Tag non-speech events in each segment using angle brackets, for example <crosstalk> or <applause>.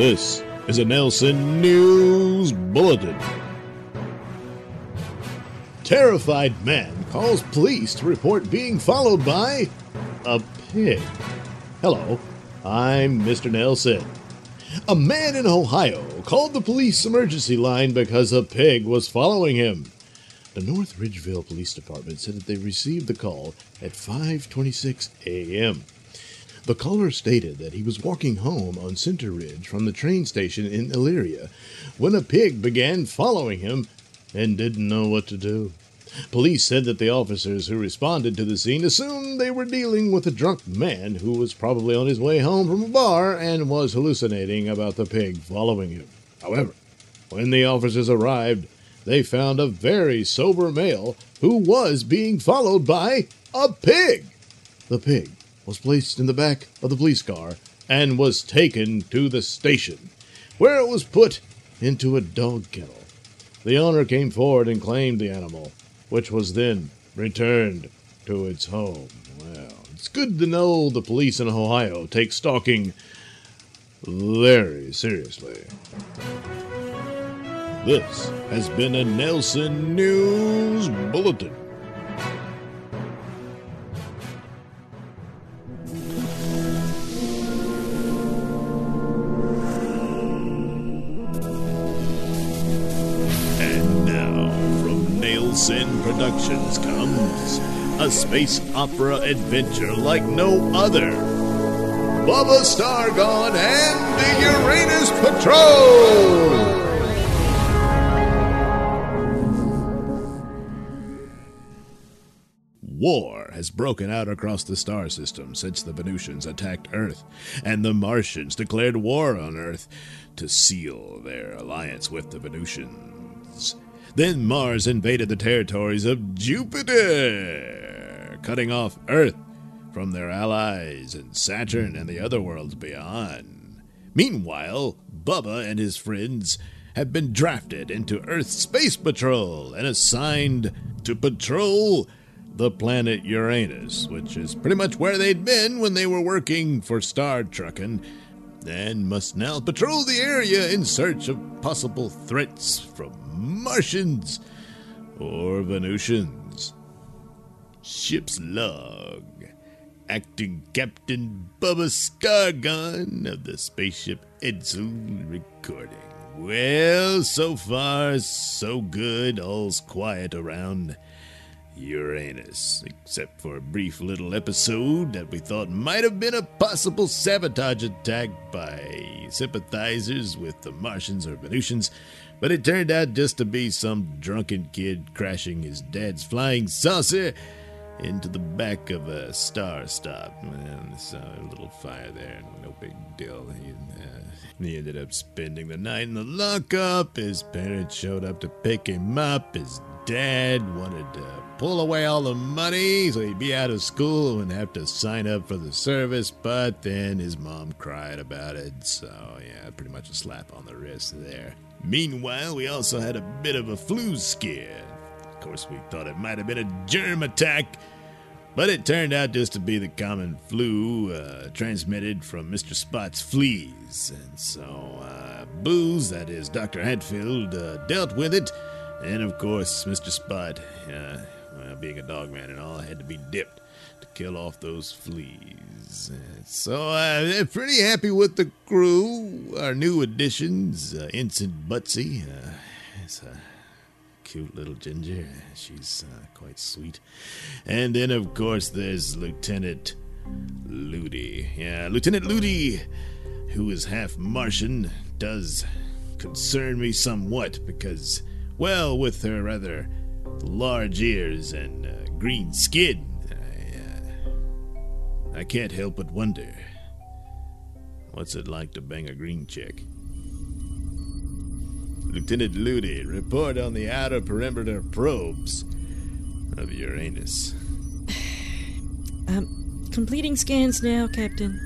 This is a Nailsin News Bulletin. Terrified man calls police to report being followed by a pig. Hello, I'm Mr. Nailsin. A man in Ohio called the police emergency line because a pig was following him. The North Ridgeville Police Department said that they received the call at 5:26 a.m. The caller stated that he was walking home on Center Ridge from the train station in Elyria when a pig began following him and didn't know what to do. Police said that the officers who responded to the scene assumed they were dealing with a drunk man who was probably on his way home from a bar and was hallucinating about the pig following him. However, when the officers arrived, they found a very sober male who was being followed by a pig. The pig was placed in the back of the police car and was taken to the station, where it was put into a dog kennel. The owner came forward and claimed the animal, which was then returned to its home. Well, it's good to know the police in Ohio take stalking very seriously. This has been a Nailsin News Bulletin. Space opera adventure like no other. Bubba Stargone and the Uranus Patrol! War has broken out across the star system since the Venusians attacked Earth, and the Martians declared war on Earth to seal their alliance with the Venusians. Then Mars invaded the territories of Jupiter, cutting off Earth from their allies and Saturn and the other worlds beyond. Meanwhile, Bubba and his friends have been drafted into Earth's Space Patrol and assigned to patrol the planet Uranus, which is pretty much where they'd been when they were working for Star Truckin', and must now patrol the area in search of possible threats from Martians or Venusians. Ship's log. Acting Captain Bubba Stargone of the spaceship Edsel recording. Well, so far, so good. All's quiet around Uranus, except for a brief little episode that we thought might have been a possible sabotage attack by sympathizers with the Martians or Venusians, but it turned out just to be some drunken kid crashing his dad's flying saucer into the back of a star stop. And so a little fire there, no big deal. He, uh, he ended up spending the night in the lockup. His parents showed up to pick him up. His dad wanted to pull away all the money so he'd be out of school and have to sign up for the service, but then his mom cried about it. So, yeah, pretty much a slap on the wrist there. Meanwhile, we also had a bit of a flu scare. Of course, we thought it might have been a germ attack, but it turned out just to be the common flu uh, transmitted from Mr. Spot's fleas. And so, uh, Booze, that is Dr. Hatfield, uh, dealt with it. And of course, Mr. Spot, uh, well, being a dog man and all, had to be dipped to kill off those fleas. Uh, So uh, they're pretty happy with the crew. Our new additions, uh, Ensign Butsy. Cute little ginger. She's uh, quite sweet. And then, of course, there's Lieutenant Ludi. Yeah, Lieutenant Ludi, who is half Martian, does concern me somewhat because, well, with her rather large ears and uh, green skin, I, uh, I can't help but wonder What's it like to bang a green chick? Lieutenant Ludi, report on the outer perimeter probes of Uranus. Um, completing scans now, Captain.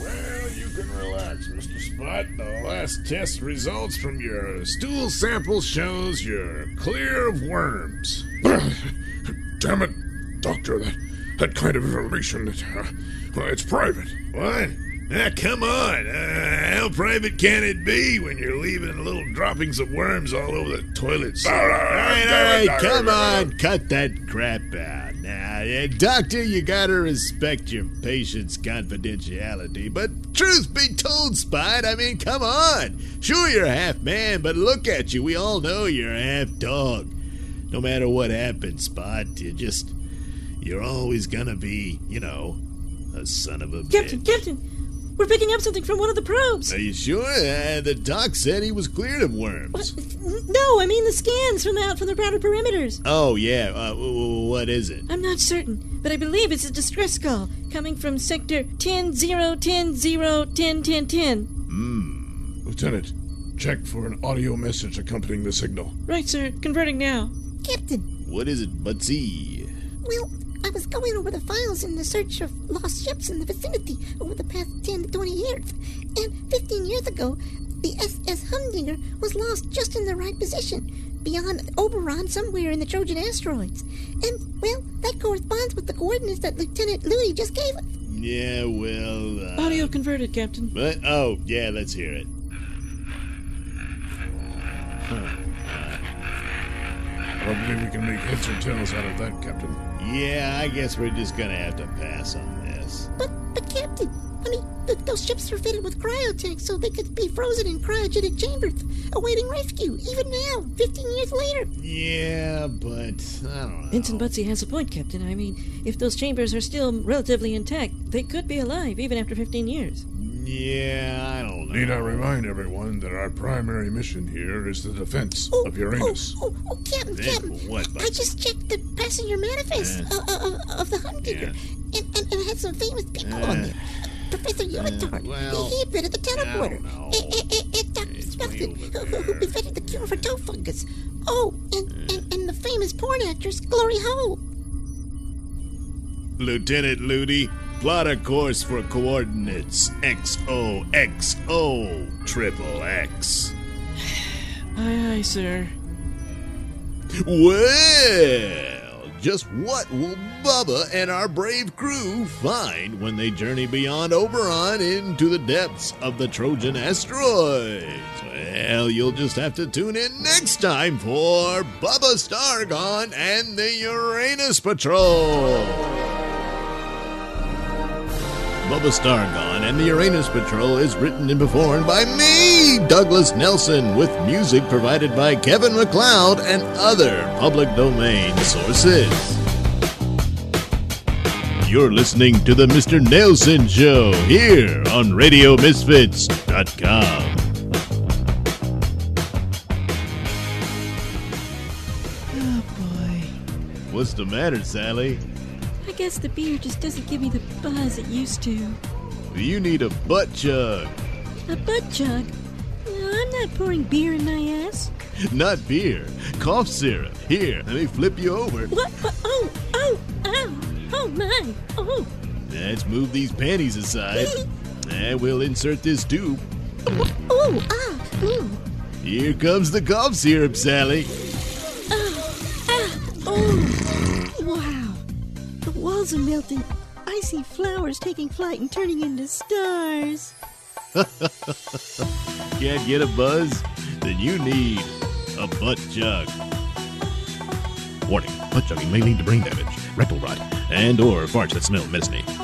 Well, you can relax, Mr. Spot. The last test results from your stool sample shows you're clear of worms. <laughs> Damn it, Doctor, that, that kind of information, it, uh, well, it's private. What? Ah, come on. Uh, how private can it be when you're leaving little droppings of worms all over the toilet seat? all right, all right, come on. Cut that crap out. Now, yeah, doctor, you gotta respect your patient's confidentiality. But truth be told, Spot, I mean, come on. Sure, you're a half man, but look at you. We all know you're a half dog. No matter what happens, Spot, you just. You're always gonna be, you know, a son of a Captain, bitch. Captain, we're picking up something from one of the probes. Are you sure? Uh, the doc said he was cleared of worms. No, I mean the scans from out from the outer perimeters. Oh, yeah. Uh, w- w- what is it? I'm not certain, but I believe it's a distress call coming from sector 10 0 10 0 10 10 10. Lieutenant, check for an audio message accompanying the signal. Right, sir. Converting now. Captain, What is it, Butsy? well, I was going over the files in the search of lost ships in the vicinity over the past 10 to 20 years. And 15 years ago, the SS Humdinger was lost just in the right position, beyond Oberon somewhere in the Trojan asteroids. And, well, that corresponds with the coordinates that Lieutenant Louis just gave us. Yeah, well. Uh, Audio converted, Captain. What? Oh, yeah, let's hear it. I don't believe we can make heads or tails out of that, Captain. Yeah, I guess we're just gonna have to pass on this. But, but Captain, I mean, th- those ships were fitted with cryotanks so they could be frozen in cryogenic chambers, awaiting rescue, even now, 15 years later. Yeah, but I don't know. Ensign Butsy has a point, Captain. I mean, if those chambers are still relatively intact, they could be alive even after 15 years. Yeah, I don't know. Need I remind everyone that our primary mission here is the defense Oh, of Uranus? Oh, oh, oh, Captain, Then Captain. what, I, I just checked the passenger manifest Yeah. uh, uh, uh, of the Humdinger, Yeah. and, and, and it had some famous people on there. Professor Unitard, well, he invented the teleporter, know. and, Dr. It's way Stuffton, over who, who, who invented the cure for toe fungus. Oh, and, and, and the famous porn actress Glory Hole. Lieutenant Ludi, plot a course for coordinates XOXO triple X. Aye, aye, sir. Well, just what will Bubba and our brave crew find when they journey beyond Oberon into the depths of the Trojan asteroids? Well, you'll just have to tune in next time for Bubba Stargone and the Uranus Patrol. Bubba Stargone and the Uranus Patrol is written and performed by me, Douglas Nelson, with music provided by Kevin MacLeod and other public domain sources. You're listening to the Mr. Nailsin Show here on RadioMisfits.com. Oh, boy. What's the matter, Sally? I guess the beer just doesn't give me the buzz it used to. You need a butt jug. A butt jug? No, I'm not pouring beer in my ass. Not beer, cough syrup. Here, let me flip you over. What? what? Oh, oh, ow. Oh, my. Oh. Let's move these panties aside. And we'll insert this tube. Oh, ah, ooh. Here comes the cough syrup, Sally. Oh. Wow. The are melting. I see flowers taking flight and turning into stars. <laughs> Can't get a buzz? Then you need a butt jug. Warning, butt chugging may lead to brain damage, rectal rot, and or farts that smell medicine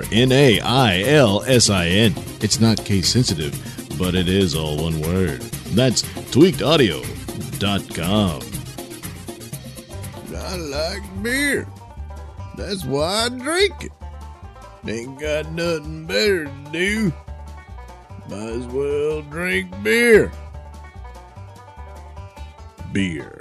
N A I L S I N. It's not case sensitive, but it is all one word. That's tweakedaudio.com. I like beer. That's why I drink it. Ain't got nothing better to do. Might as well drink beer. Beer.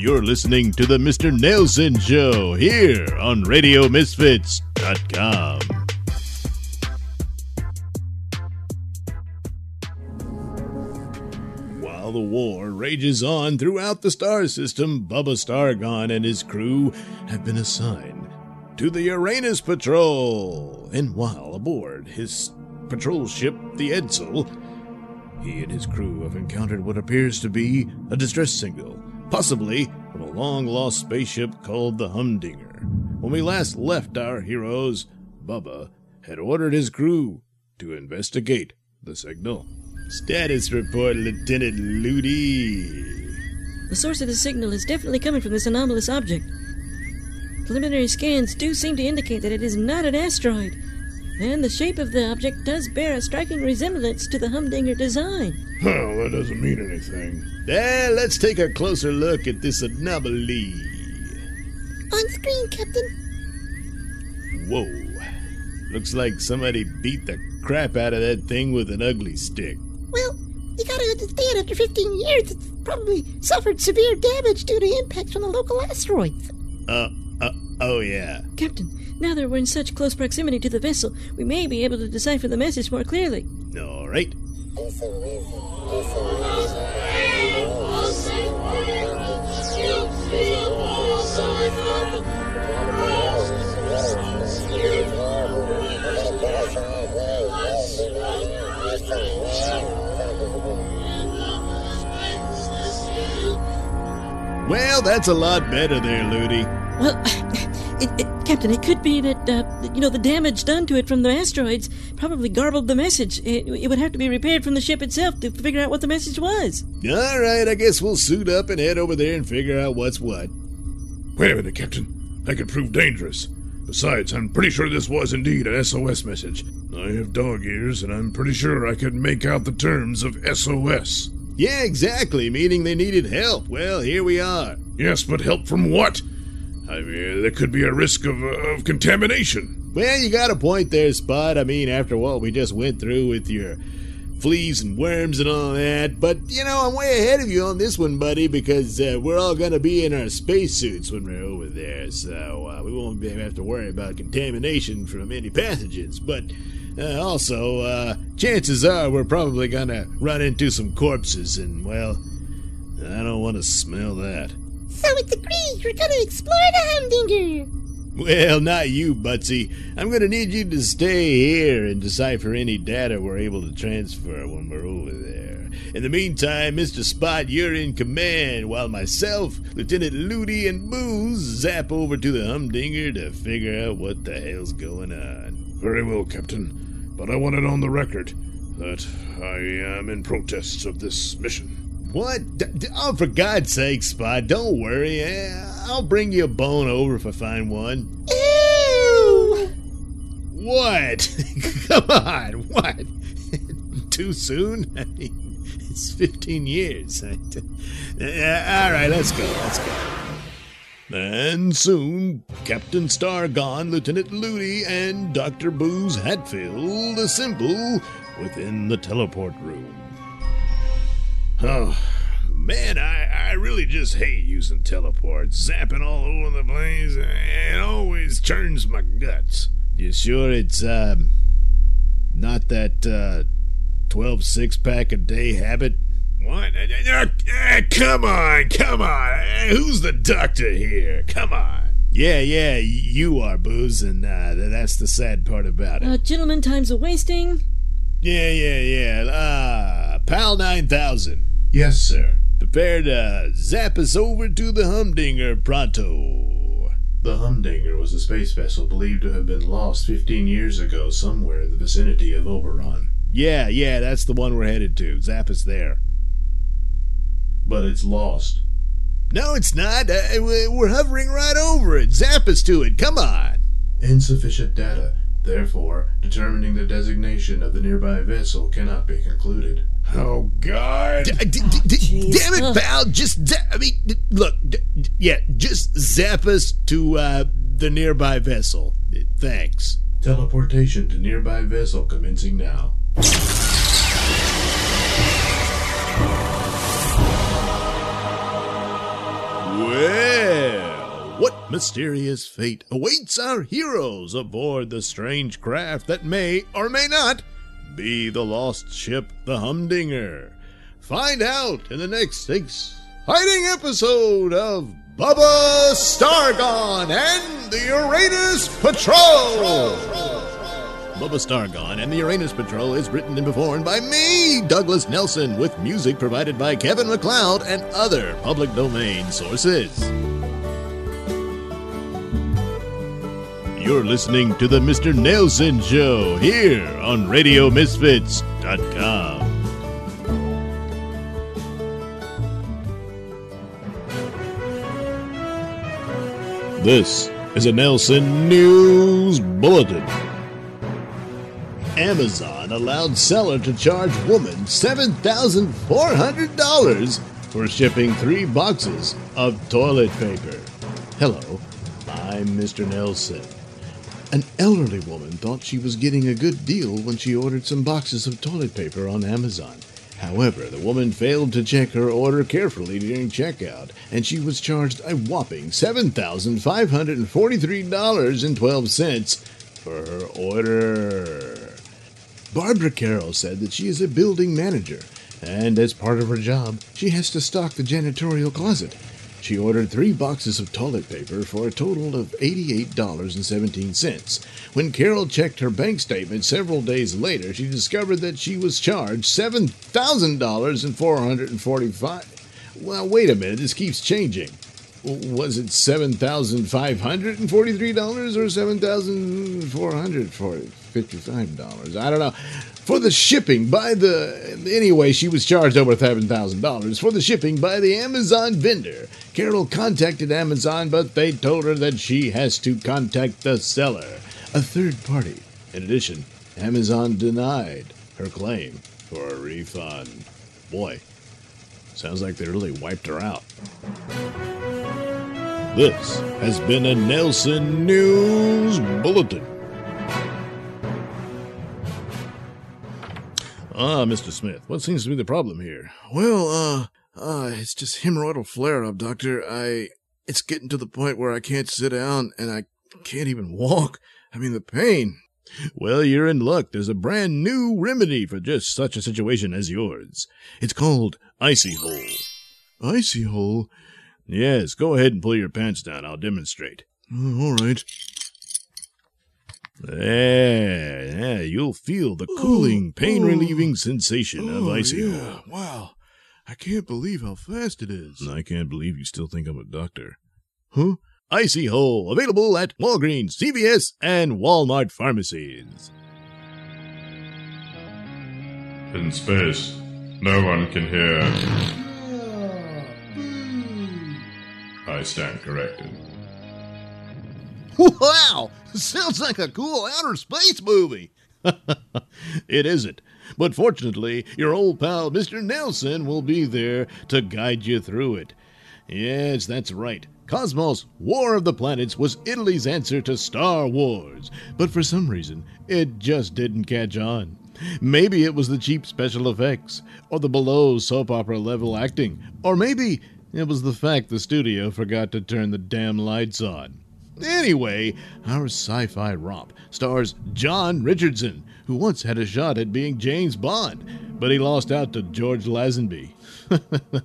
You're listening to the Mr. Nailsin Show here on RadioMisfits.com. While the war rages on throughout the star system, Bubba Stargone and his crew have been assigned to the Uranus Patrol. And while aboard his patrol ship, the Edsel, he and his crew have encountered what appears to be a distress signal possibly from a long lost spaceship called the Humdinger. When we last left our heroes, Bubba had ordered his crew to investigate the signal. Status report, Lieutenant Ludi. The source of the signal is definitely coming from this anomalous object. Preliminary scans do seem to indicate that it is not an asteroid, and the shape of the object does bear a striking resemblance to the Humdinger design. Well, that doesn't mean anything. Well, let's take a closer look at this anomaly. On screen, Captain. Whoa. Looks like somebody beat the crap out of that thing with an ugly stick. Well, you gotta understand, after 15 years, it's probably suffered severe damage due to impacts from the local asteroids. Uh, uh, oh yeah. Captain, now that we're in such close proximity to the vessel, we may be able to decipher the message more clearly. All right. Well, that's a lot better there, Ludi. Well, <laughs> it, it, Captain, it could be that, uh, you know, the damage done to it from the asteroids probably garbled the message. It, it would have to be repaired from the ship itself to figure out what the message was. All right, I guess we'll suit up and head over there and figure out what's what. Wait a minute, Captain. That could prove dangerous. Besides, I'm pretty sure this was indeed an SOS message. I have dog ears, and I'm pretty sure I could make out the terms of SOS. Yeah, exactly, meaning they needed help. Well, here we are. Yes, but help from what? I mean, there could be a risk of, uh, of contamination. Well, you got a point there, Spot. I mean, after what we just went through with your fleas and worms and all that. But, you know, I'm way ahead of you on this one, buddy, because uh, we're all going to be in our spacesuits when we're over there. So uh, we won't have to worry about contamination from any pathogens. But uh, also, uh, chances are we're probably going to run into some corpses, and, well, I don't want to smell that. So it's agreed you're gonna explore the Humdinger. Well, not you, Butsy. I'm gonna need you to stay here and decipher any data we're able to transfer when we're over there. In the meantime, Mr. Spot, you're in command, while myself, Lieutenant Ludi, and Booze zap over to the Humdinger to figure out what the hell's going on. Very well, Captain. But I want it on the record that I am in protest of this mission. What? D- d- oh, for God's sake, Spot, don't worry. Eh, I'll bring you a bone over if I find one. Ew! What? <laughs> Come on, what? <laughs> Too soon? <laughs> I mean, it's 15 years. Eh, all right, let's go, let's go. And soon, Captain Stargone, Lieutenant Ludi, and Dr. Booze Hatfield assemble within the teleport room. Oh, man, I, I really just hate using teleports. Zapping all over the place, it always churns my guts. You sure it's, um, not that, uh, 12 six pack a day habit? What? Uh, uh, uh, come on, come on. Who's the doctor here? Come on. Yeah, yeah, you are, Booze, and uh, that's the sad part about it. Uh, gentlemen, time's a wasting. Yeah, yeah, yeah. Ah, Pal 9000. Yes, sir. Prepare to zap us over to the Humdinger pronto. The Humdinger was a space vessel believed to have been lost 15 years ago somewhere in the vicinity of Oberon. Yeah, yeah, that's the one we're headed to. Zap us there. But it's lost. No, it's not. Uh, we're hovering right over it. Zap us to it. Come on. Insufficient data. Therefore, determining the designation of the nearby vessel cannot be concluded. Oh, God! D- d- d- damn it, pal! Just, za- I mean, look, yeah, just zap us to uh, the nearby vessel. Thanks. Teleportation to nearby vessel commencing now. Mysterious fate awaits our heroes aboard the strange craft that may or may not be the lost ship, the Humdinger? Find out in the next exciting episode of Bubba Stargone and the Uranus Patrol. Bubba Stargone and the Uranus Patrol is written and performed by me, Douglas Nelson, with music provided by Kevin MacLeod and other public domain sources. You're listening to the Mr. Nailsin Show here on RadioMisfits.com. This is a Nailsin News Bulletin. Amazon allowed seller to charge woman $7,400 for shipping three boxes of toilet paper. Hello, I'm Mr. Nailsin. An elderly woman thought she was getting a good deal when she ordered some boxes of toilet paper on Amazon. However, the woman failed to check her order carefully during checkout, and she was charged a whopping $7,543.12 for her order. Barbara Carroll said that she is a building manager, and as part of her job, she has to stock the janitorial closet. She ordered three boxes of toilet paper for a total of $88.17. When Carol checked her bank statement several days later, she discovered that she was charged $7,000.445. Well, wait a minute, this keeps changing. Was it $7,543 or $7,440? $55. I don't know. For the shipping by the. Anyway, she was charged over $7,000 for the shipping by the Amazon vendor. Carol contacted Amazon, but they told her that she has to contact the seller, a third party. In addition, Amazon denied her claim for a refund. Boy, sounds like they really wiped her out. This has been a Nailsin News Bulletin. Ah, Mr. Smith, what seems to be the problem here? Well, uh, uh, it's just hemorrhoidal flare up, Doctor. I, it's getting to the point where I can't sit down and I can't even walk. I mean, the pain. Well, you're in luck. There's a brand new remedy for just such a situation as yours. It's called Icy Hole. Icy Hole? Yes, go ahead and pull your pants down. I'll demonstrate. Uh, all right. There, yeah, you'll feel the cooling, pain relieving sensation of Oh, icy yeah. hole. Wow. I can't believe how fast it is. I can't believe you still think I'm a doctor. Huh? Icy Hole, available at Walgreens, CVS, and Walmart pharmacies. In space, no one can hear. I stand corrected. Wow! Sounds like a cool outer space movie. <laughs> it isn't. But fortunately, your old pal Mr. Nailsin will be there to guide you through it. Yes, that's right. Cosmos War of the Planets was Italy's answer to Star Wars, but for some reason, it just didn't catch on. Maybe it was the cheap special effects, or the below soap opera level acting, or maybe it was the fact the studio forgot to turn the damn lights on. Anyway, our sci fi romp stars John Richardson, who once had a shot at being James Bond, but he lost out to George Lazenby. <laughs>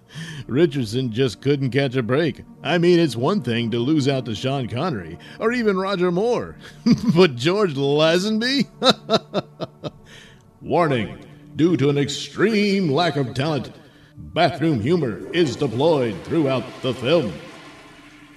Richardson just couldn't catch a break. I mean, it's one thing to lose out to Sean Connery or even Roger Moore, <laughs> but George Lazenby? <laughs> Warning due to an extreme lack of talent, bathroom humor is deployed throughout the film.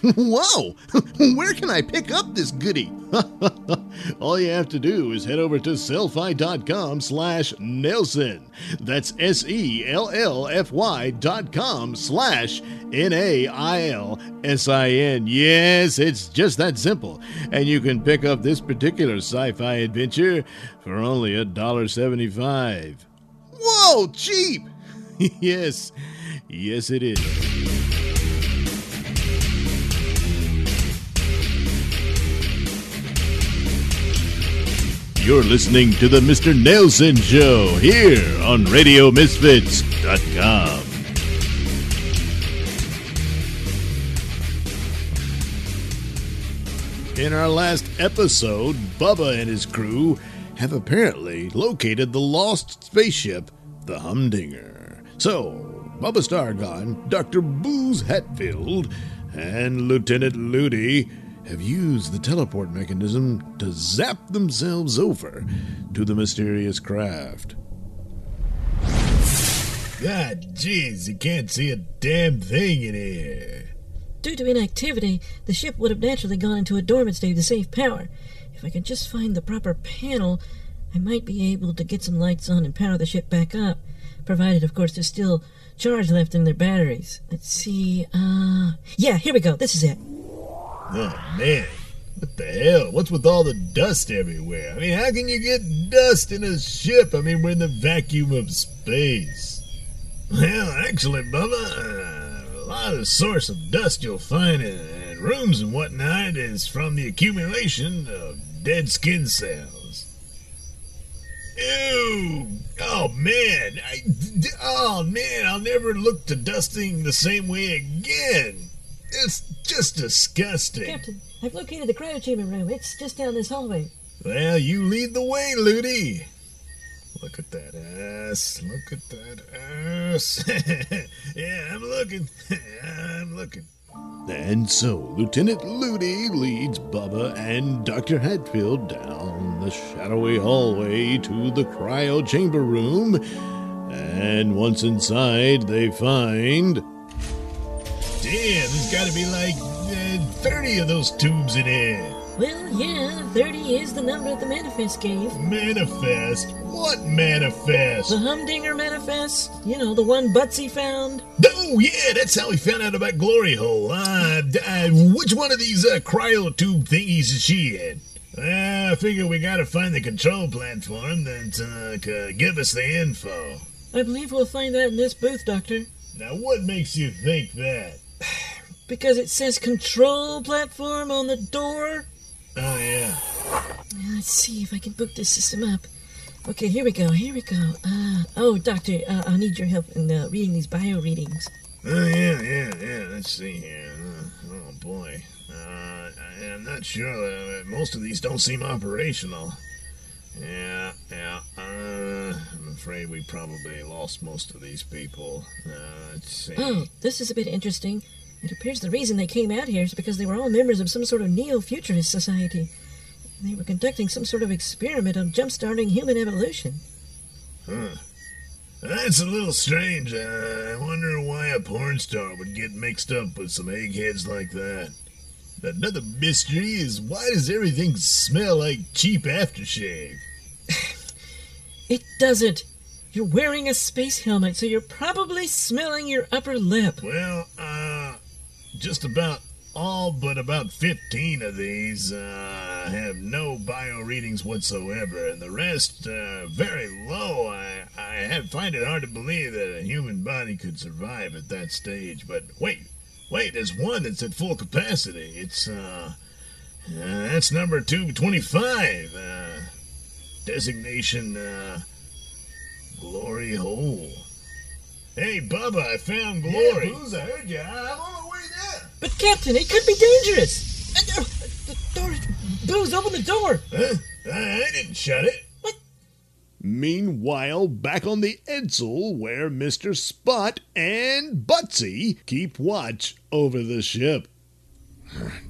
<laughs> Whoa! <laughs> Where can I pick up this goodie? <laughs> All you have to do is head over to sellfy.com slash Nailsin. That's S-E-L-L-F-Y dot com slash N-A-I-L-S-I-N. Yes, it's just that simple. And you can pick up this particular sci-fi adventure for only a dollar seventy-five. Whoa, cheap! yes, yes it is. You're listening to the Mr. Nailsin Show here on RadioMisfits.com. In our last episode, Bubba and his crew have apparently located the lost spaceship, the Humdinger. So, Bubba Stargone, Dr. Booze Hatfield, and Lieutenant Ludi have used the teleport mechanism to zap themselves over to the mysterious craft. God, jeez, you can't see a damn thing in here. Due to inactivity, the ship would have naturally gone into a dormant state to save power. If I could just find the proper panel, I might be able to get some lights on and power the ship back up. Provided, of course, there's still charge left in their batteries. Let's see, uh. Yeah, here we go. This is it. Oh, man. What the hell? What's with all the dust everywhere? I mean, how can you get dust in a ship? I mean, we're in the vacuum of space. Well, actually, Bubba, a lot of the source of dust you'll find in, in rooms and whatnot is from the accumulation of dead skin cells. Ew! Oh man! I, oh man! I'll never look to dusting the same way again. It's just disgusting. Captain, I've located the cryo chamber room. It's just down this hallway. Well, you lead the way, Ludi. Look at that ass. Look at that ass. <laughs> yeah, I'm looking. <laughs> I'm looking. And so, Lieutenant Ludi leads Bubba and Dr. Hatfield down the shadowy hallway to the cryo chamber room. And once inside, they find. Damn, there's gotta be like uh, 30 of those tubes in here. Well, yeah, 30 is the number that the manifest gave. Manifest? What manifest? The Humdinger manifest? You know, the one Butsy found? Oh, yeah, that's how we found out about Glory Hole. Uh, uh, which one of these uh, cryo tube thingies is she in? Uh, I figure we gotta find the control platform that uh, could give us the info. I believe we'll find that in this booth, Doctor. Now, what makes you think that? Because it says control platform on the door. Oh, yeah. Let's see if I can book this system up. Okay, here we go. Here we go. Uh, oh, Doctor, uh, I need your help in uh, reading these bio readings. Oh, yeah, yeah, yeah. Let's see here. Uh, oh, boy. Uh, I, I'm not sure. Uh, most of these don't seem operational. Yeah, yeah. Uh, I'm afraid we probably lost most of these people. Uh, let's see. Oh, this is a bit interesting. It appears the reason they came out here is because they were all members of some sort of neo-futurist society. They were conducting some sort of experiment on jump-starting human evolution. Huh. That's a little strange. Uh, I wonder why a porn star would get mixed up with some eggheads like that. Another mystery is why does everything smell like cheap aftershave? <laughs> It doesn't. You're wearing a space helmet, so you're probably smelling your upper lip. Well, uh, just about all but about 15 of these uh, have no bio readings whatsoever, and the rest uh, very low. I, I have, find it hard to believe that a human body could survive at that stage. But wait, wait, there's one that's at full capacity. It's, uh, uh that's number 225. Uh, designation, uh, Glory Hole. Hey, Bubba, I found Glory. Yeah, Booze, I heard you. I'm on my way there. But Captain, it could be dangerous. Uh, The door. Booze, open the door. Huh? I, I didn't shut it. What? Meanwhile, back on the Edsel, where Mr. Spot and Butsy keep watch over the ship.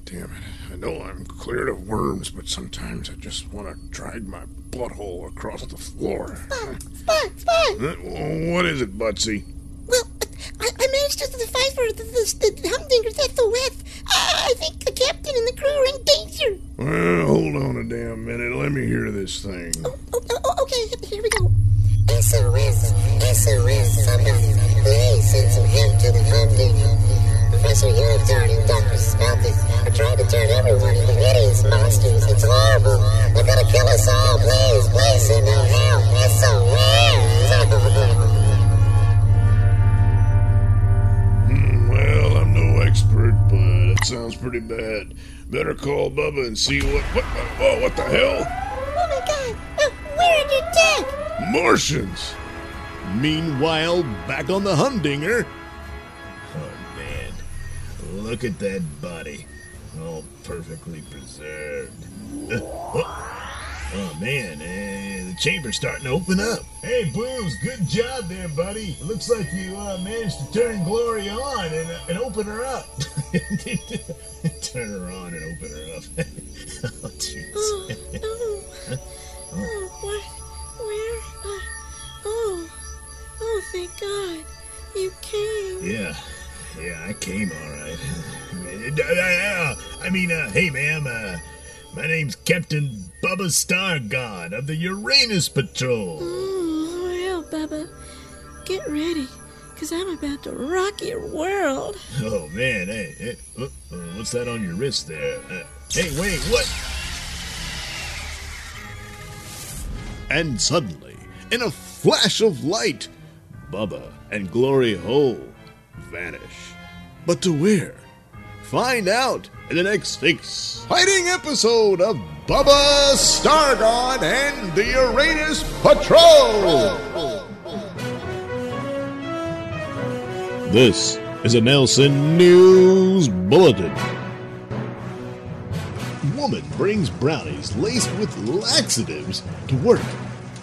Damn it. I know I'm cleared of worms, but sometimes I just want to drag my butthole across the floor. Spot, Spot! Spot! What is it, Butsy? I, I managed to decipher the, the, the Humdinger's SOS. Uh, I think the captain and the crew are in danger. Well, hold on a damn minute. Let me hear this thing. Oh, oh, oh, okay, here we go. SOS, SOS, somebody, please send some help to the Humdinger. Professor Unitard and Dr. Smeltis are trying to turn everyone into hideous monsters. It's horrible. They're gonna kill us all. Please, please send no help. SOS. <laughs> well, I'm no expert, but it sounds pretty bad. Better call Bubba and see what. What? Oh, what the hell? oh my god, uh, we're under attack. Martians! Meanwhile, back on the Humdinger, Oh man, look at that body. All perfectly preserved. Oh. <laughs> Oh, man, uh, the chamber's starting to open up. Hey, Booze, good job there, buddy. Looks like you uh, managed to turn Glory on and, uh, and open her up. <laughs> turn her on and open her up. <laughs> oh, jeez. Oh, no. <laughs> Oh, what? Where? Uh, oh. Oh, thank God. You came. Yeah, yeah, I came all right. Uh, I mean, uh, hey, ma'am, uh, my name's Captain Bubba Stargone of the Uranus Patrol. Oh, well, Bubba. Get ready, because I'm about to rock your world. Oh man, hey, hey uh, uh, what's that on your wrist there? Uh, hey, wait, what? and suddenly, in a flash of light, Bubba and Glory Hole vanish. But to where? Find out in the next exciting episode of Bubba Stargone and the Uranus Patrol! This is a Nailsin News Bulletin. Woman brings brownies laced with laxatives to work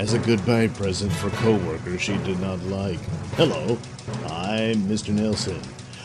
as a goodbye present for coworkers she did not like. Hello, I'm Mr. Nailsin.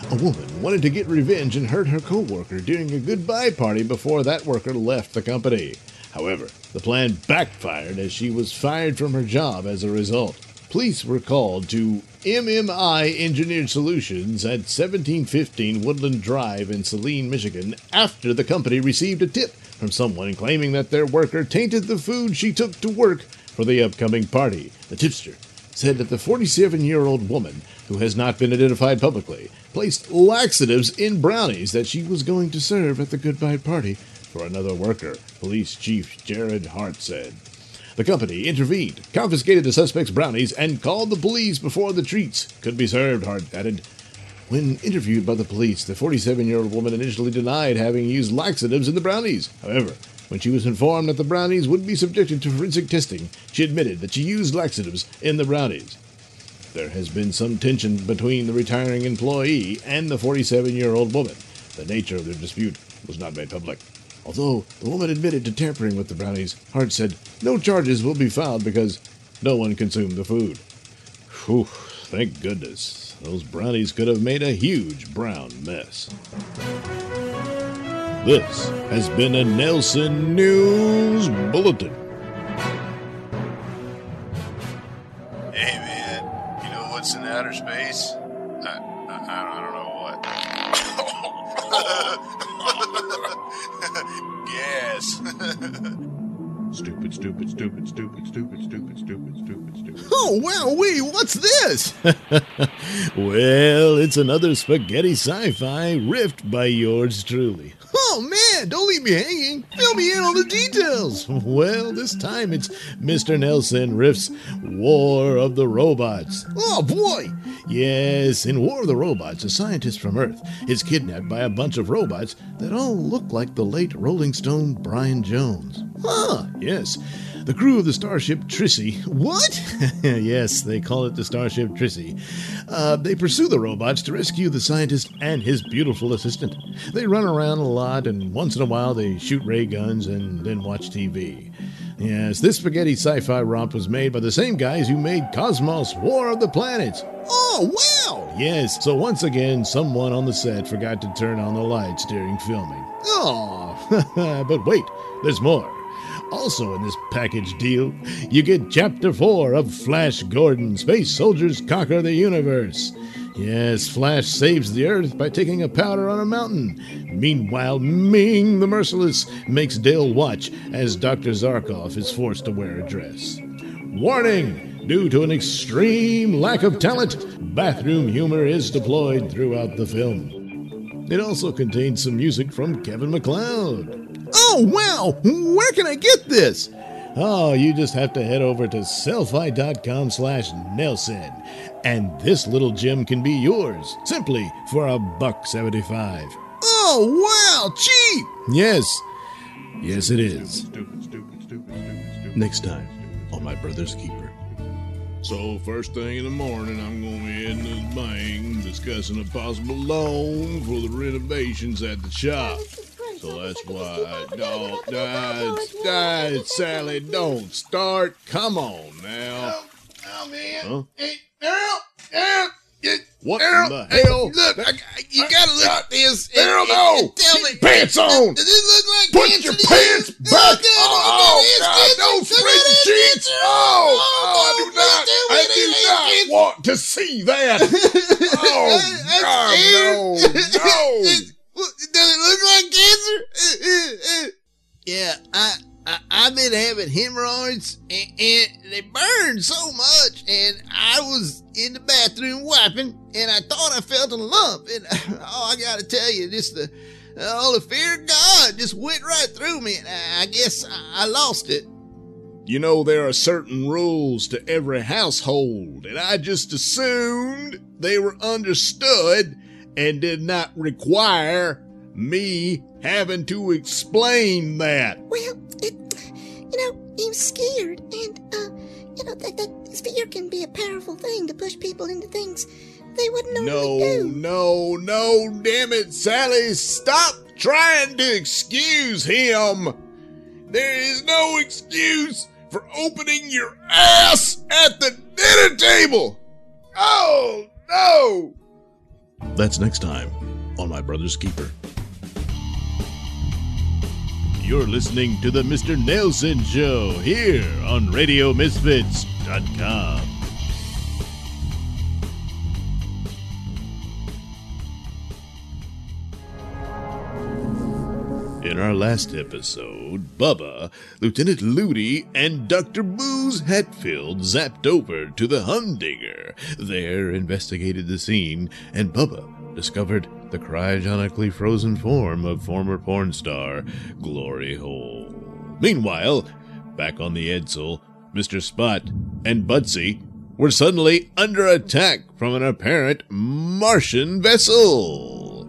A woman wanted to get revenge and hurt her coworker during a goodbye party before that worker left the company. However, the plan backfired as she was fired from her job as a result. Police were called to MMI Engineered Solutions at 1715 Woodland Drive in Saline, Michigan, after the company received a tip from someone claiming that their worker tainted the food she took to work for the upcoming party. The tipster said that the 47 year old woman, who has not been identified publicly, placed laxatives in brownies that she was going to serve at the goodbye party for another worker, Police Chief Jared Hart said. The company intervened, confiscated the suspect's brownies, and called the police before the treats could be served, Hart added. When interviewed by the police, the 47 year old woman initially denied having used laxatives in the brownies. However, when she was informed that the brownies would be subjected to forensic testing, she admitted that she used laxatives in the brownies. There has been some tension between the retiring employee and the 47 year old woman. The nature of their dispute was not made public. Although the woman admitted to tampering with the brownies, Hart said no charges will be filed because no one consumed the food. Whew, thank goodness. Those brownies could have made a huge brown mess. This has been a Nailsin News Bulletin. Outer space? I, I, I don't know what. <laughs> Gas. <laughs> Stupid, stupid, stupid, stupid, stupid, stupid, stupid, stupid, stupid. oh, wow, wee, what's this? <laughs> well, it's another spaghetti sci fi riffed by yours truly. Oh, man, don't leave me hanging. Fill me in on the details. <laughs> Well, this time it's Mr. Nailsin Riff's War of the Robots. Oh, boy. Yes, in War of the Robots, a scientist from Earth is kidnapped by a bunch of robots that all look like the late Rolling Stone Brian Jones. Huh, yes. The crew of the starship Trissy. What? <laughs> yes, they call it the starship Trissy. Uh, they pursue the robots to rescue the scientist and his beautiful assistant. They run around a lot, and once in a while they shoot ray guns and then watch TV. Yes, this spaghetti sci fi romp was made by the same guys who made Cosmos War of the Planets. Oh, wow! Yes, so once again, someone on the set forgot to turn on the lights during filming. Oh, <laughs> but wait, there's more. Also, in this package deal, you get Chapter 4 of Flash Gordon Space Soldiers Conquer the Universe. Yes, Flash saves the Earth by taking a powder on a mountain. Meanwhile, Ming the Merciless makes Dale watch as Dr. Zarkov is forced to wear a dress. Warning! Due to an extreme lack of talent, bathroom humor is deployed throughout the film. It also contains some music from Kevin MacLeod. Oh, wow! Where can I get this? Oh, you just have to head over to sellfy.com slash Nailsin. And this little gem can be yours, simply for a buck seventy-five. Oh, wow! Cheap! Yes. Yes, it is. Stupid, stupid, stupid, stupid, stupid. Next time on My Brother's Keeper. So first thing in the morning, I'm gonna be in the bank discussing a possible loan for the renovations at the shop. So that's why, don't, Dad, Dad, Sally, don't start. Come on now. Oh, man. Huh? Hey, Daryl! Daryl! What Daryl, in the hey, hell? Look, I, I- you gotta look at this. Daryl, no! and Tell me. pants on! Does it look like Put cancer your you? pants back! Oh, oh, God, it's don't cancer. spread Look the at it, cheeks! it's Oh, cancer. oh, I do not, I do not want to see that! <laughs> Oh, God, no, <laughs> no! Does it look like cancer? <laughs> Yeah, I, I I've been having hemorrhoids and, and they burn so much, and I was in the bathroom wiping, and I thought I felt a lump, and <laughs> oh, I gotta tell you, just the all the fear of God just went right through me, and I, guess I lost it. You know, there are certain rules to every household, and I just assumed they were understood and did not require me having to explain that. Well, it, you know, he was scared, and, uh, you know, that, that fear can be a powerful thing to push people into things they wouldn't normally No, do. no, no, damn it, Sally, stop trying to excuse him. There is no excuse for opening your ass at the dinner table. Oh, no. That's next time on My Brother's Keeper. You're listening to the Mr. Nailsin Show here on RadioMisfits.com. In our last episode, Bubba, Lieutenant Ludi, and Dr. Booze Hatfield zapped over to the Humdinger. There, investigated the scene, and Bubba discovered the cryogenically frozen form of former porn star Glory Hole. Meanwhile, back on the Edsel, Mr. Spot and Budsy were suddenly under attack from an apparent Martian vessel.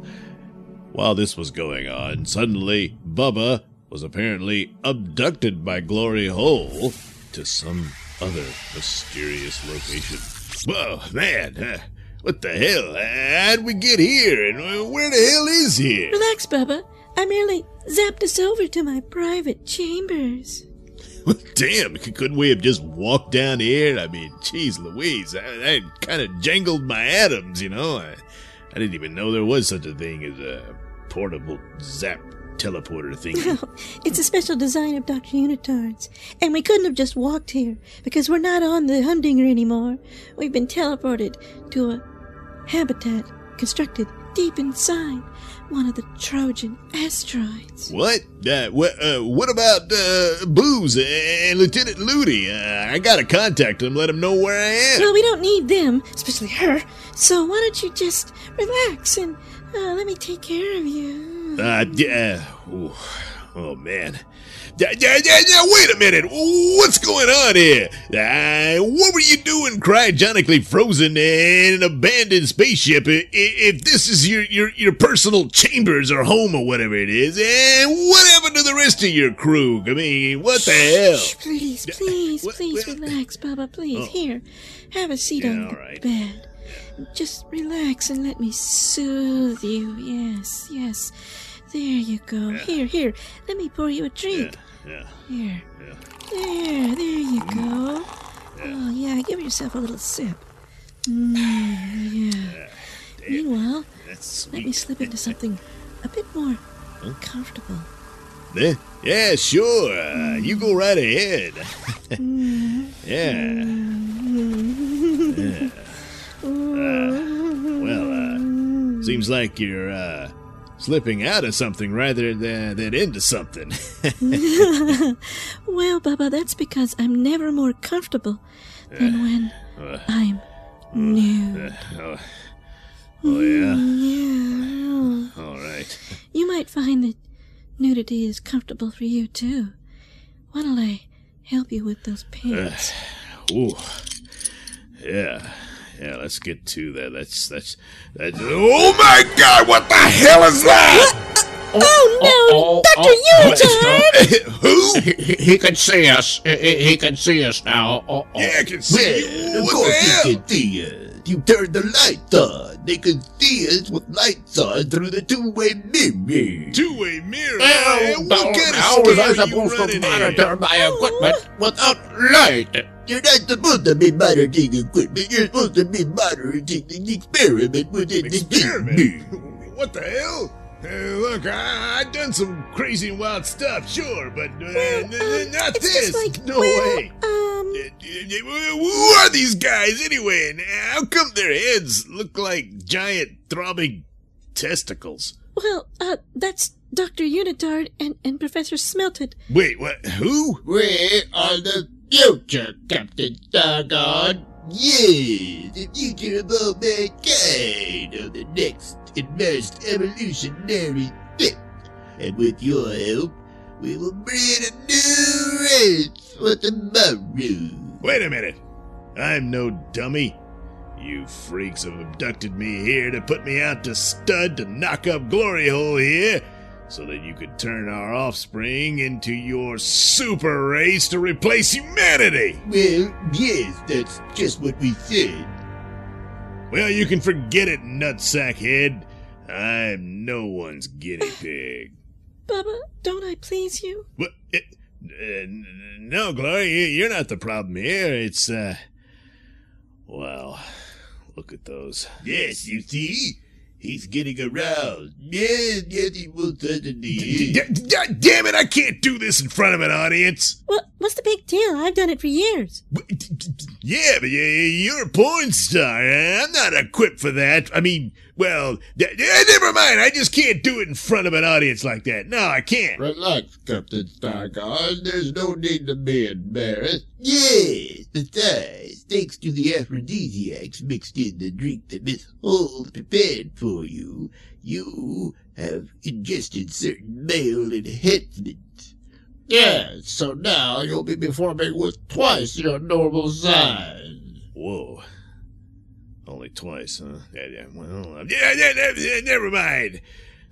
While this was going on, suddenly Bubba was apparently abducted by Glory Hole to some other mysterious location. Whoa, man, what the hell? How'd we get here? And where the hell is here? Relax, Bubba. I merely zapped us over to my private chambers. Well, damn, couldn't we have just walked down here? I mean, geez Louise, I, I kind of jangled my atoms, you know? I, I didn't even know there was such a thing as a portable zap teleporter thing. It's a special design of Dr. Unitard's. And we couldn't have just walked here because we're not on the Humdinger anymore. We've been teleported to a habitat constructed deep inside one of the Trojan asteroids. what? Uh, what, uh, what about uh, Booze and Lieutenant Ludi? Uh, I gotta contact them, let them know where I am. Well, we don't need them, especially her. So why don't you just relax and uh, let me take care of you? Uh, yeah. Ooh. Oh, man. Yeah, yeah, yeah, yeah, wait a minute. What's going on here? Uh, what were you doing cryogenically frozen in an abandoned spaceship if this is your, your, your personal chambers or home or whatever it is? And what happened to the rest of your crew? I mean, what the hell? Shh, please, please, please relax, Bubba. Please, Oh. here, have a seat Yeah, on the right. bed. Just relax and let me soothe you. Yes, yes. There you go. Here, here. Let me pour you a drink. Yeah. Here. Yeah. There, there you mm. go. Oh, yeah, give yourself a little sip. Mm, yeah. Meanwhile, let me slip into something a bit more comfortable. Yeah, yeah, sure. Uh, mm. you go right ahead. <laughs> Mm. yeah. yeah. <laughs> Uh, well, uh, seems like you're uh, slipping out of something rather than, than into something. <laughs> <laughs> Well, Bubba, that's because I'm never more comfortable than when I'm nude. oh, oh, yeah. Yeah. All right. You might find that nudity is comfortable for you, too. Why'll I help you with those pants? Ooh. Yeah. Yeah, let's get to that. That's that's that's Oh my god, what the hell is that? Oh, no! Dr. Unitard! <laughs> Who? He, he can see us. He, he he can see us now. Oh, oh. Yeah, I can see you. Of course the hell? they can see You turn the lights on. They can see us with lights on through the two-way mirror. Two-way mirror. How, man. What kind of how was I supposed to monitor my equipment without light? You're not supposed to be monitoring equipment. You're supposed to be monitoring the experiment within the Experiment? What the hell? Hey, look, I, I've done some crazy and wild stuff, sure, but uh, n- n- not this. like, no well, way. um, Uh, Who are these guys anyway? And how come their heads look like giant throbbing testicles? Well, uh, that's Dr. Unitard and, and Professor Smelted. Wait, what? Who? We are the future, Captain Stargard. Yes, the future of all mankind on the next advanced evolutionary step. And with your help, we will breed a new race for tomorrow. Wait a minute. I'm no dummy. You freaks have abducted me here to put me out to stud to knock up Glory Hole here, so that you could turn our offspring into your super race to replace humanity. Well, yes, that's just what we said. Well, you can forget it, nutsack head. I'm no one's guinea <laughs> pig. Bubba, don't I please you? What? It, uh, no, Glory, you- you're not the problem here. It's, uh. Well, look at those. Yes, you see? He's getting aroused. Yes, yes, he will certainly. D- d- d- damn it, I can't do this in front of an audience. What, what's the big deal? I've done it for years. Yeah, but y- y- you're a porn star. Eh? I'm not equipped for that. I mean, well, d- d- eh, never mind. I just can't do it in front of an audience like that. No, I can't. Relax, Captain Stargard. There's no need to be embarrassed. Yes, besides, thanks to the aphrodisiacs mixed in the drink that Miss Hull prepared for you, you have ingested certain male enhancements. Yes, so now you'll be performing with twice your normal size. Whoa. Only twice, huh? Yeah, yeah. Well, uh, yeah, yeah, yeah, yeah, never mind.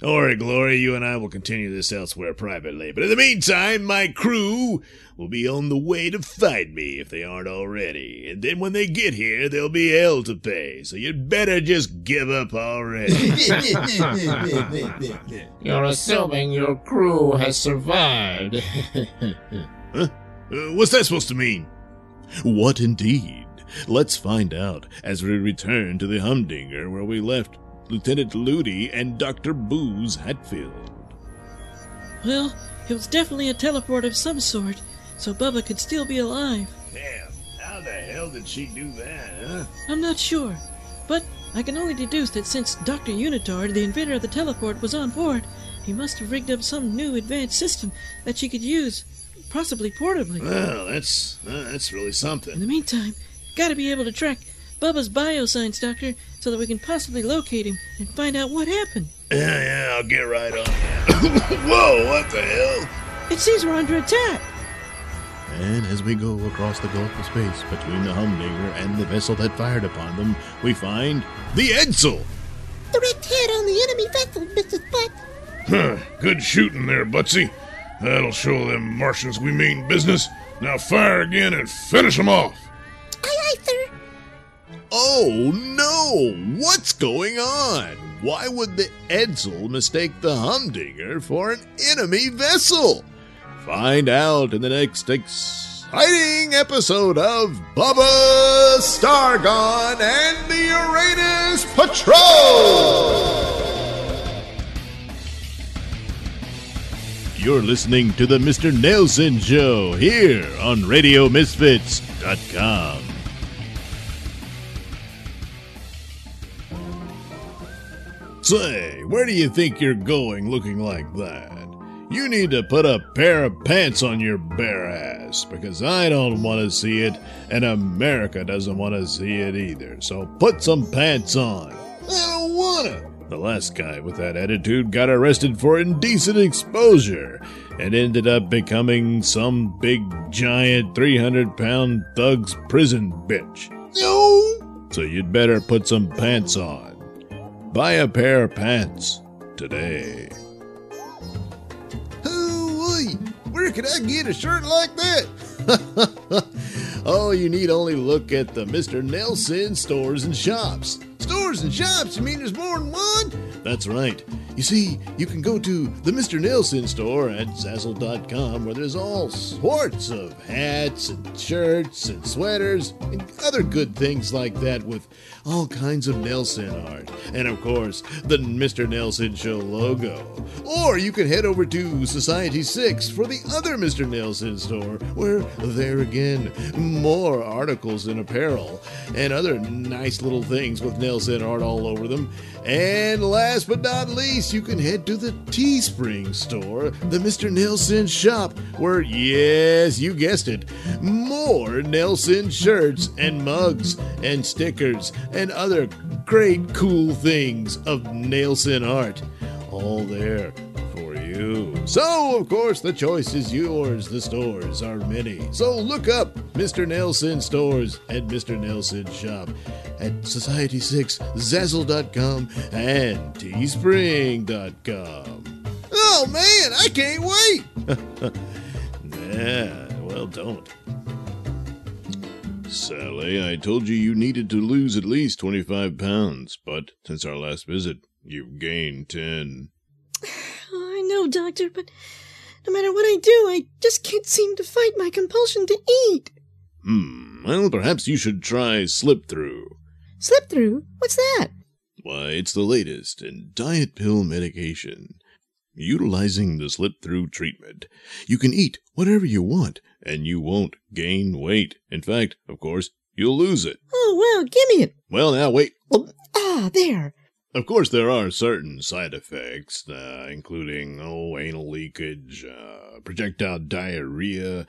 Don't worry, Glory. You and I will continue this elsewhere privately. But in the meantime, my crew will be on the way to find me if they aren't already. And then when they get here, there'll be hell to pay. So you'd better just give up already. <laughs> <laughs> You're assuming your crew has survived. <laughs> Uh, what's that supposed to mean? What indeed? Let's find out as we return to the Humdinger where we left Lieutenant Ludi and Dr. Booze Hatfield. Well, it was definitely a teleport of some sort, so Bubba could still be alive. Damn, how the hell did she do that, huh? I'm not sure, but I can only deduce that since Dr. Unitard, the inventor of the teleport, was on board, he must have rigged up some new advanced system that she could use, possibly portably. Well, that's uh, that's really something. In the meantime, gotta be able to track Bubba's bioscience doctor so that we can possibly locate him and find out what happened. Yeah, yeah, I'll get right on that. <coughs> Whoa, what the hell? It seems we're under attack. And as we go across the gulf of space between the Humdinger and the vessel that fired upon them, we find the Edsel. Direct hit on the enemy vessel, Mrs. Butt. Huh, good shooting there, Butsy. That'll show them Martians we mean business. Now fire again and finish them off. Oh no! What's going on? Why would the Edsel mistake the Humdinger for an enemy vessel? Find out in the next exciting episode of Bubba Stargone and the Uranus Patrol! You're listening to the Mr. Nailsin Show here on RadioMisfits.com. Say, where do you think you're going looking like that? You need to put a pair of pants on your bare ass because I don't want to see it and America doesn't want to see it either. So put some pants on. I don't want to. The last guy with that attitude got arrested for indecent exposure and ended up becoming some big giant 300 pound thug's prison bitch. No! So you'd better put some pants on. Buy a pair of pants today. Hooey! Where could I get a shirt like that? <laughs> oh, you need only look at the Mr. Nailsin stores and shops. Stores and shops? You mean there's more than one? That's right. You see, you can go to the Mr. Nailsin store at Zazzle.com where there's all sorts of hats and shirts and sweaters and other good things like that with all kinds of Nailsin art. And of course, the Mr. Nailsin Show logo. Or you can head over to Society 6 for the other Mr. Nailsin store where there again, more articles and apparel and other nice little things with Nailsin art all over them. And last but not least, you can head to the Teespring store, the Mr. Nailsin shop, where, yes, you guessed it, more Nailsin shirts and mugs and stickers and other great cool things of Nailsin art. All there you. So, of course, the choice is yours. The stores are many. So look up Mr. Nailsin Stores and Mr. Nailsin Shop at Society6, Zazzle.com, and Teespring.com. Oh man, I can't wait! <laughs> yeah, well, don't. Sally, I told you you needed to lose at least 25 pounds, but since our last visit, you've gained 10. <laughs> Oh, know, Doctor, but no matter what I do, I just can't seem to fight my compulsion to eat. Hmm, well, perhaps you should try Slip Through. Slip Through? What's that? Why, it's the latest in diet pill medication. Utilizing the slip through treatment, you can eat whatever you want and you won't gain weight. In fact, of course, you'll lose it. Oh, well, give me it. Well, now wait. Ah, there. Of course, there are certain side effects, uh, including, oh, anal leakage, uh, projectile diarrhea,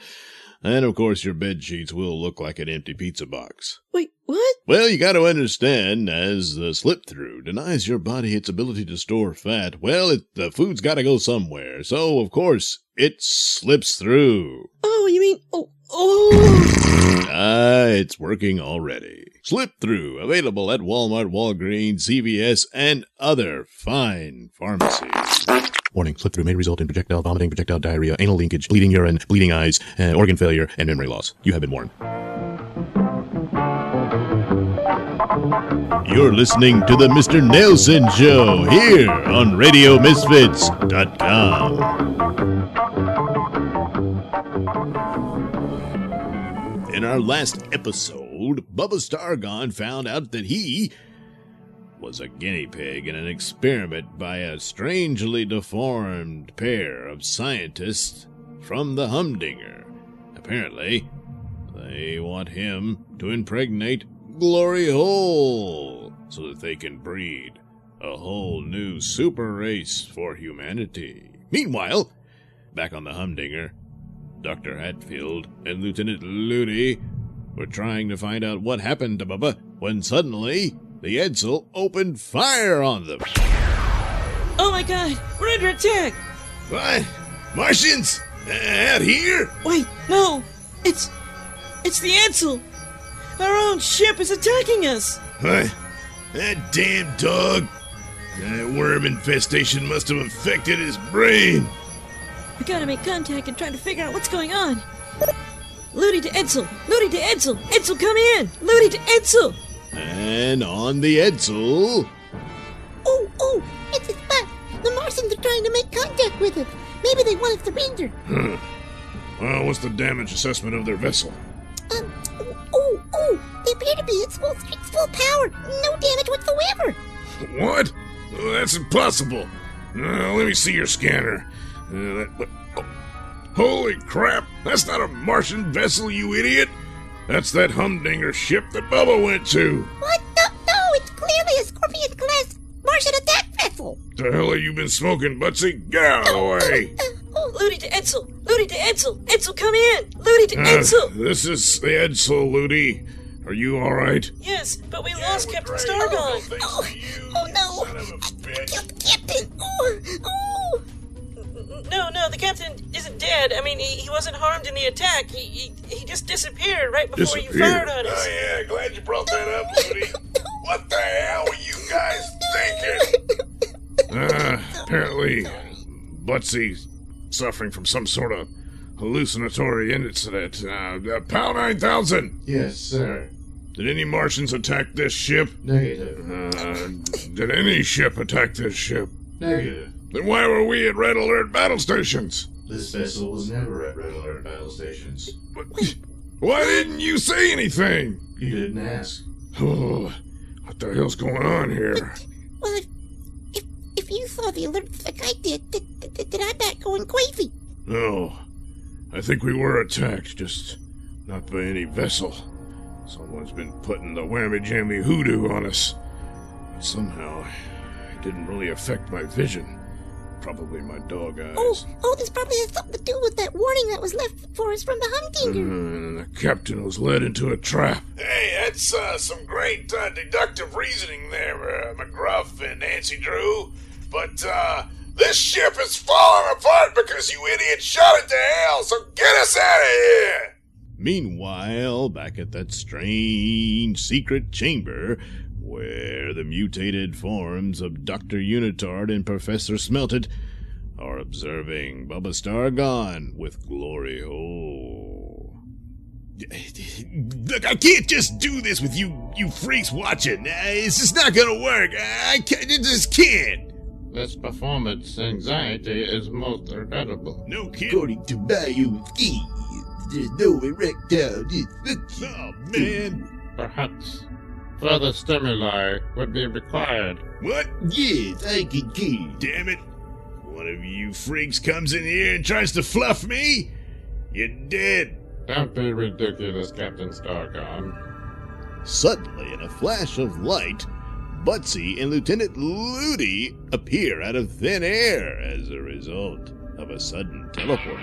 and of course, your bed sheets will look like an empty pizza box. Wait, what? Well, you got to understand, as the slip through denies your body its ability to store fat, well, it, the food's got to go somewhere. So, of course, it slips through. Oh, you mean, oh, Ah, it's working already. Slip through, available at Walmart, Walgreens, CVS, and other fine pharmacies. Warning, slip through may result in projectile vomiting, projectile diarrhea, anal leakage, bleeding urine, bleeding eyes, uh, organ failure, and memory loss. You have been warned. You're listening to the Mr. Nailsin Show here on RadioMisfits.com. In our last episode, Bubba Stargone found out that he was a guinea pig in an experiment by a strangely deformed pair of scientists from the Humdinger. Apparently, they want him to impregnate Glory Hole so that they can breed a whole new super race for humanity. Meanwhile, back on the Humdinger, Dr. Hatfield and Lieutenant Looney were trying to find out what happened to Bubba when suddenly the Edsel opened fire on them. Oh my god, we're under attack! What? Martians? Out here? Wait, no! It's. It's the Edsel! Our own ship is attacking us! What? That damn dog! That worm infestation must have affected his brain. We gotta make contact and try to figure out what's going on. Ludi to Edsel! Ludi to Edsel! Edsel, come in! Ludi to Edsel! And on the Edsel, Oh, oh, it's his butt. The Martians are trying to make contact with him. Maybe they want us to surrender. Well, what's the damage assessment of their vessel? Um, oh, oh, they appear to be at full, its full power. No damage whatsoever. What? That's impossible. Uh, let me see your scanner. Uh, that, what- oh, holy crap! That's not a Martian vessel, you idiot! That's that humdinger ship that Bubba went to. What? No, no, it's clearly a Scorpion class Martian attack vessel. The hell have you been smoking, Butsy? Get out of the way! Uh, oh, Ludi to Edsel! Ludi to Edsel! Edsel, come in! Ludi to Uh, Edsel! this is the Edsel, Ludi. Are you all right? Yes, but we lost Captain Stargone! oh, oh no. I killed the captain. Oh, oh. No, no, the captain isn't dead. I mean, he, he wasn't harmed in the attack. He, he, he just disappeared right before you fired on us. Oh yeah, glad you brought that up, Ludi. What the hell were you guys thinking? Uh, apparently, Butsy's suffering from some sort of hallucinatory incident. Uh, uh, PAL 9000! Yes, sir. Did any Martians attack this ship? Negative. Uh, did any ship attack this ship? Negative. Then why were we at Red Alert battle stations? This vessel was never at Red Alert battle stations. But Why didn't you say anything? You didn't ask. Oh, <sighs> what the hell's going on here? Well, if, if, if you saw the alerts like I did, then, then, then I'm not going crazy. No, I think we were attacked, just not by any vessel. Someone's been putting the whammy jammy hoodoo on us. But somehow, it didn't really affect my vision. Probably my dog eyes. Oh, oh, this probably has something to do with that warning that was left for us from the Humdinger. And the captain was led into a trap. Hey, that's uh, some great uh, deductive reasoning there, uh, McGruff and Nancy Drew. But uh, this ship is falling apart because you idiots shot it to hell, so get us out of here! Meanwhile, back at that strange secret chamber where the mutated forms of Dr. Unitard and Professor Smelted are observing Bubba Stargone with glory hole. Look, I can't just do this with you, you freaks watching. Uh, It's just not gonna work. I can't, it just can't. This performance anxiety is most regrettable. No kid. According to bioski, there's no erectile dysfunction. Oh man, Perhaps further stimuli would be required. what? Yes, I concur. Damn it! One of you freaks comes in here and tries to fluff me. You're dead. Don't be ridiculous, Captain Stargone. Suddenly, in a flash of light, Butsy and Lieutenant Ludi appear out of thin air as a result of a sudden teleport.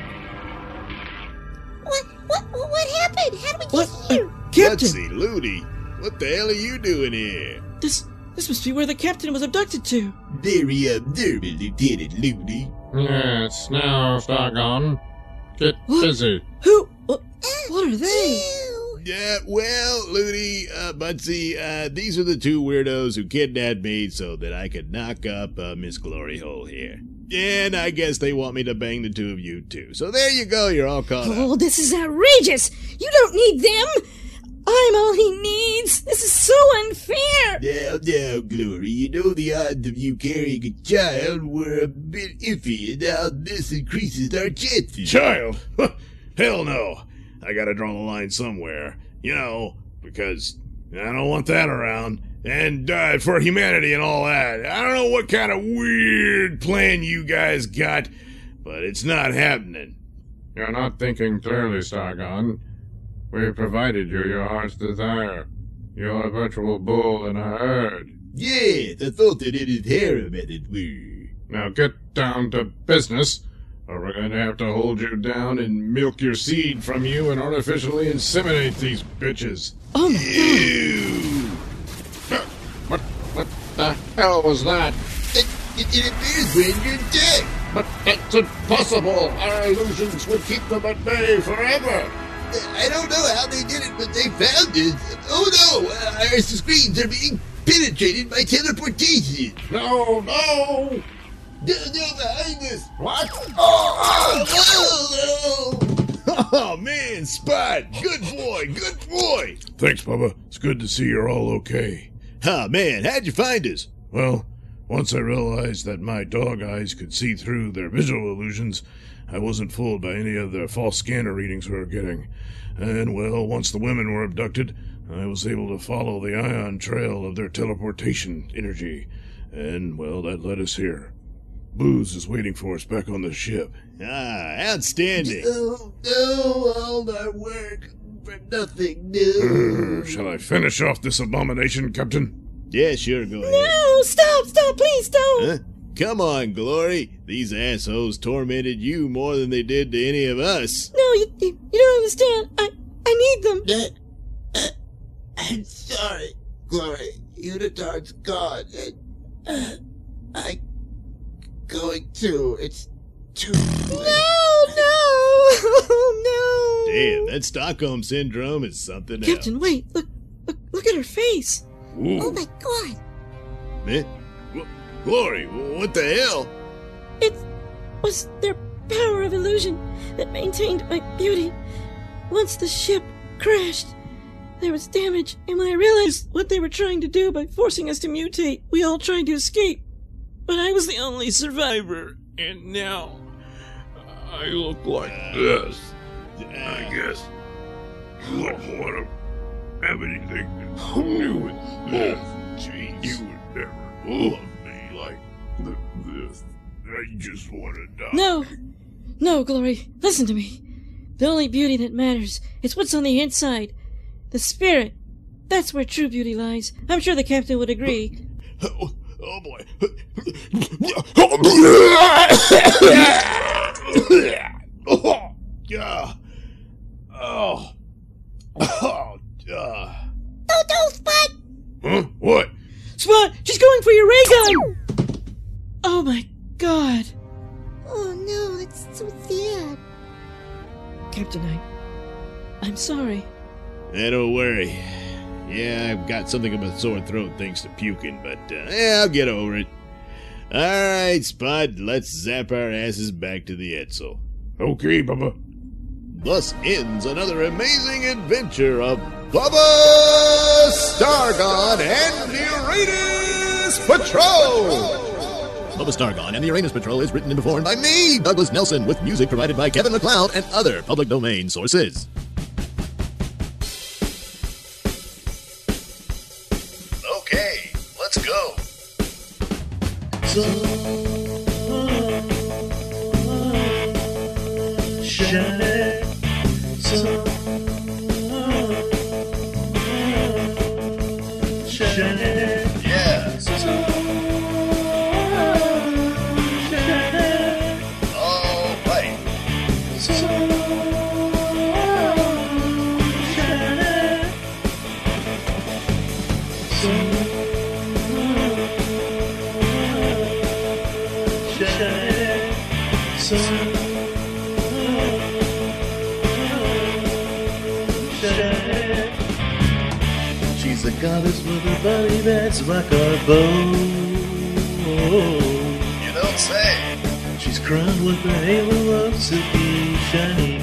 What, what, what, what happened? How did we What? get here? Captain! Butsy, Ludi, what the hell are you doing here? This this must be where the captain was abducted to. Very abnormal, Lieutenant Looney. Yes, now, Stargone. Get What? busy. Who? What, what are they? Yeah, well, Ludi, uh, Butsy, uh, these are the two weirdos who kidnapped me so that I could knock up uh, Miss Glory Hole here. And I guess they want me to bang the two of you too. So there you go, you're all caught up. Oh, this is outrageous! You don't need them! I'm all he needs! This is so unfair! Now, now, Glory, you know the odds of you carrying a child were a bit iffy, and now this increases our chances. Child? <laughs> Hell no. I gotta draw the line somewhere. You know, because I don't want that around. And uh, for humanity and all that. I don't know what kind of weird plan you guys got, but it's not happening. You're not thinking clearly, Stargone. We provided you your heart's desire. You're a virtual bull in a herd. Yes, I thought that it is harem, as it were. Now get down to business, or we're going to have to hold you down and Milk your seed from you and artificially inseminate these bitches. Oh my god! What, what the hell was that? It, it, it appears when you're dead. But that's impossible! Our illusions would keep them at bay forever! I don't know how they did it, but they found it. Oh no, uh, our screens are being penetrated by teleportation. No, no! No, no, behind us. What? Oh, no, no. <laughs> Oh man, Spot! Good boy, good boy! Thanks, Bubba. It's good to see you're all okay. Oh man, how'd you find us? Well, once I realized that my dog eyes could see through their visual illusions, I wasn't fooled by any of the false scanner readings we were getting. And, well, once the women were abducted, I was able to follow the ion trail of their teleportation energy. And, well, that led us here. Booze is waiting for us back on the ship. Ah, outstanding. Oh, no, all our work for nothing new. Urgh, <clears throat> shall I finish off this abomination, Captain? Yeah, sure, go ahead. No, stop, stop, please don't. Huh? Come on, Glory. These assholes tormented you more than they did to any of us. No, you, you, you don't understand. I, I need them. Uh, uh, I'm sorry, Glory. Unitard's gone, and uh, I going to. It's too late. No, no, <laughs> no. Damn, that Stockholm syndrome is something else. Captain, wait, look, look, look at her face. Oh my god. Man, wh- Glory, what the hell? It was their power of illusion that maintained my beauty. Once the ship crashed, there was damage, and when I realized what they were trying to do by forcing us to mutate, we all tried to escape. But I was the only survivor, and now I look like this. I guess you don't want to have anything to do with this. Oh, jeez. You would never love I just want to die. No, no, Glory, listen to me. The only beauty that matters is what's on the inside. The spirit. That's where true beauty lies. I'm sure the captain would agree. Oh, oh boy. oh, yeah. Oh. Oh, uh. Don't do, Spot. Huh? What? Spot, she's going for your ray gun! Oh my god. Oh no, it's so sad. Captain, I. I'm sorry. Eh, don't worry. Yeah, I've got something of a sore throat thanks to puking, but uh, yeah, I'll get over it. All right, Spud, let's zap our asses back to the Edsel. Okay, Bubba. Thus ends another amazing adventure of Bubba Stargone and Uranus Patrol! Bubba Stargone and the Uranus Patrol is written and performed by me, Douglas Nelson, with music provided by Kevin MacLeod and other public domain sources. Okay, let's go. Yeah. She's a goddess with a body that's like a bow. You don't say. She's crowned with a halo of silky gold.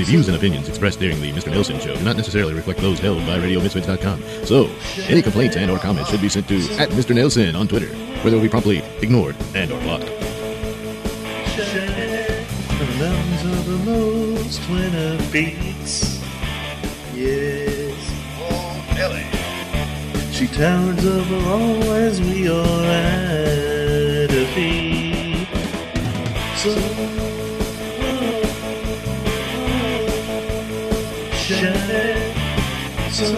The views and opinions expressed during the Mr. Nailsin show do not necessarily reflect those held by RadioMisfits.com. So, any complaints and or comments should be sent to at Mr. Nailsin on Twitter, where they will be promptly ignored and or blocked. Yes. Oh. She towers over all as we are at her feet. So This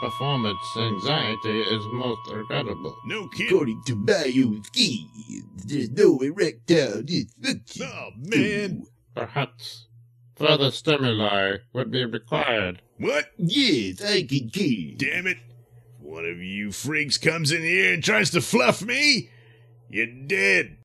performance anxiety is most regrettable. No kidding. According to Ski, there's no erectile dysfunction. Oh, man. Perhaps further stimuli would be required. What? Yes, I concur. Damn it. If one of you freaks comes in here and tries to fluff me, you're dead.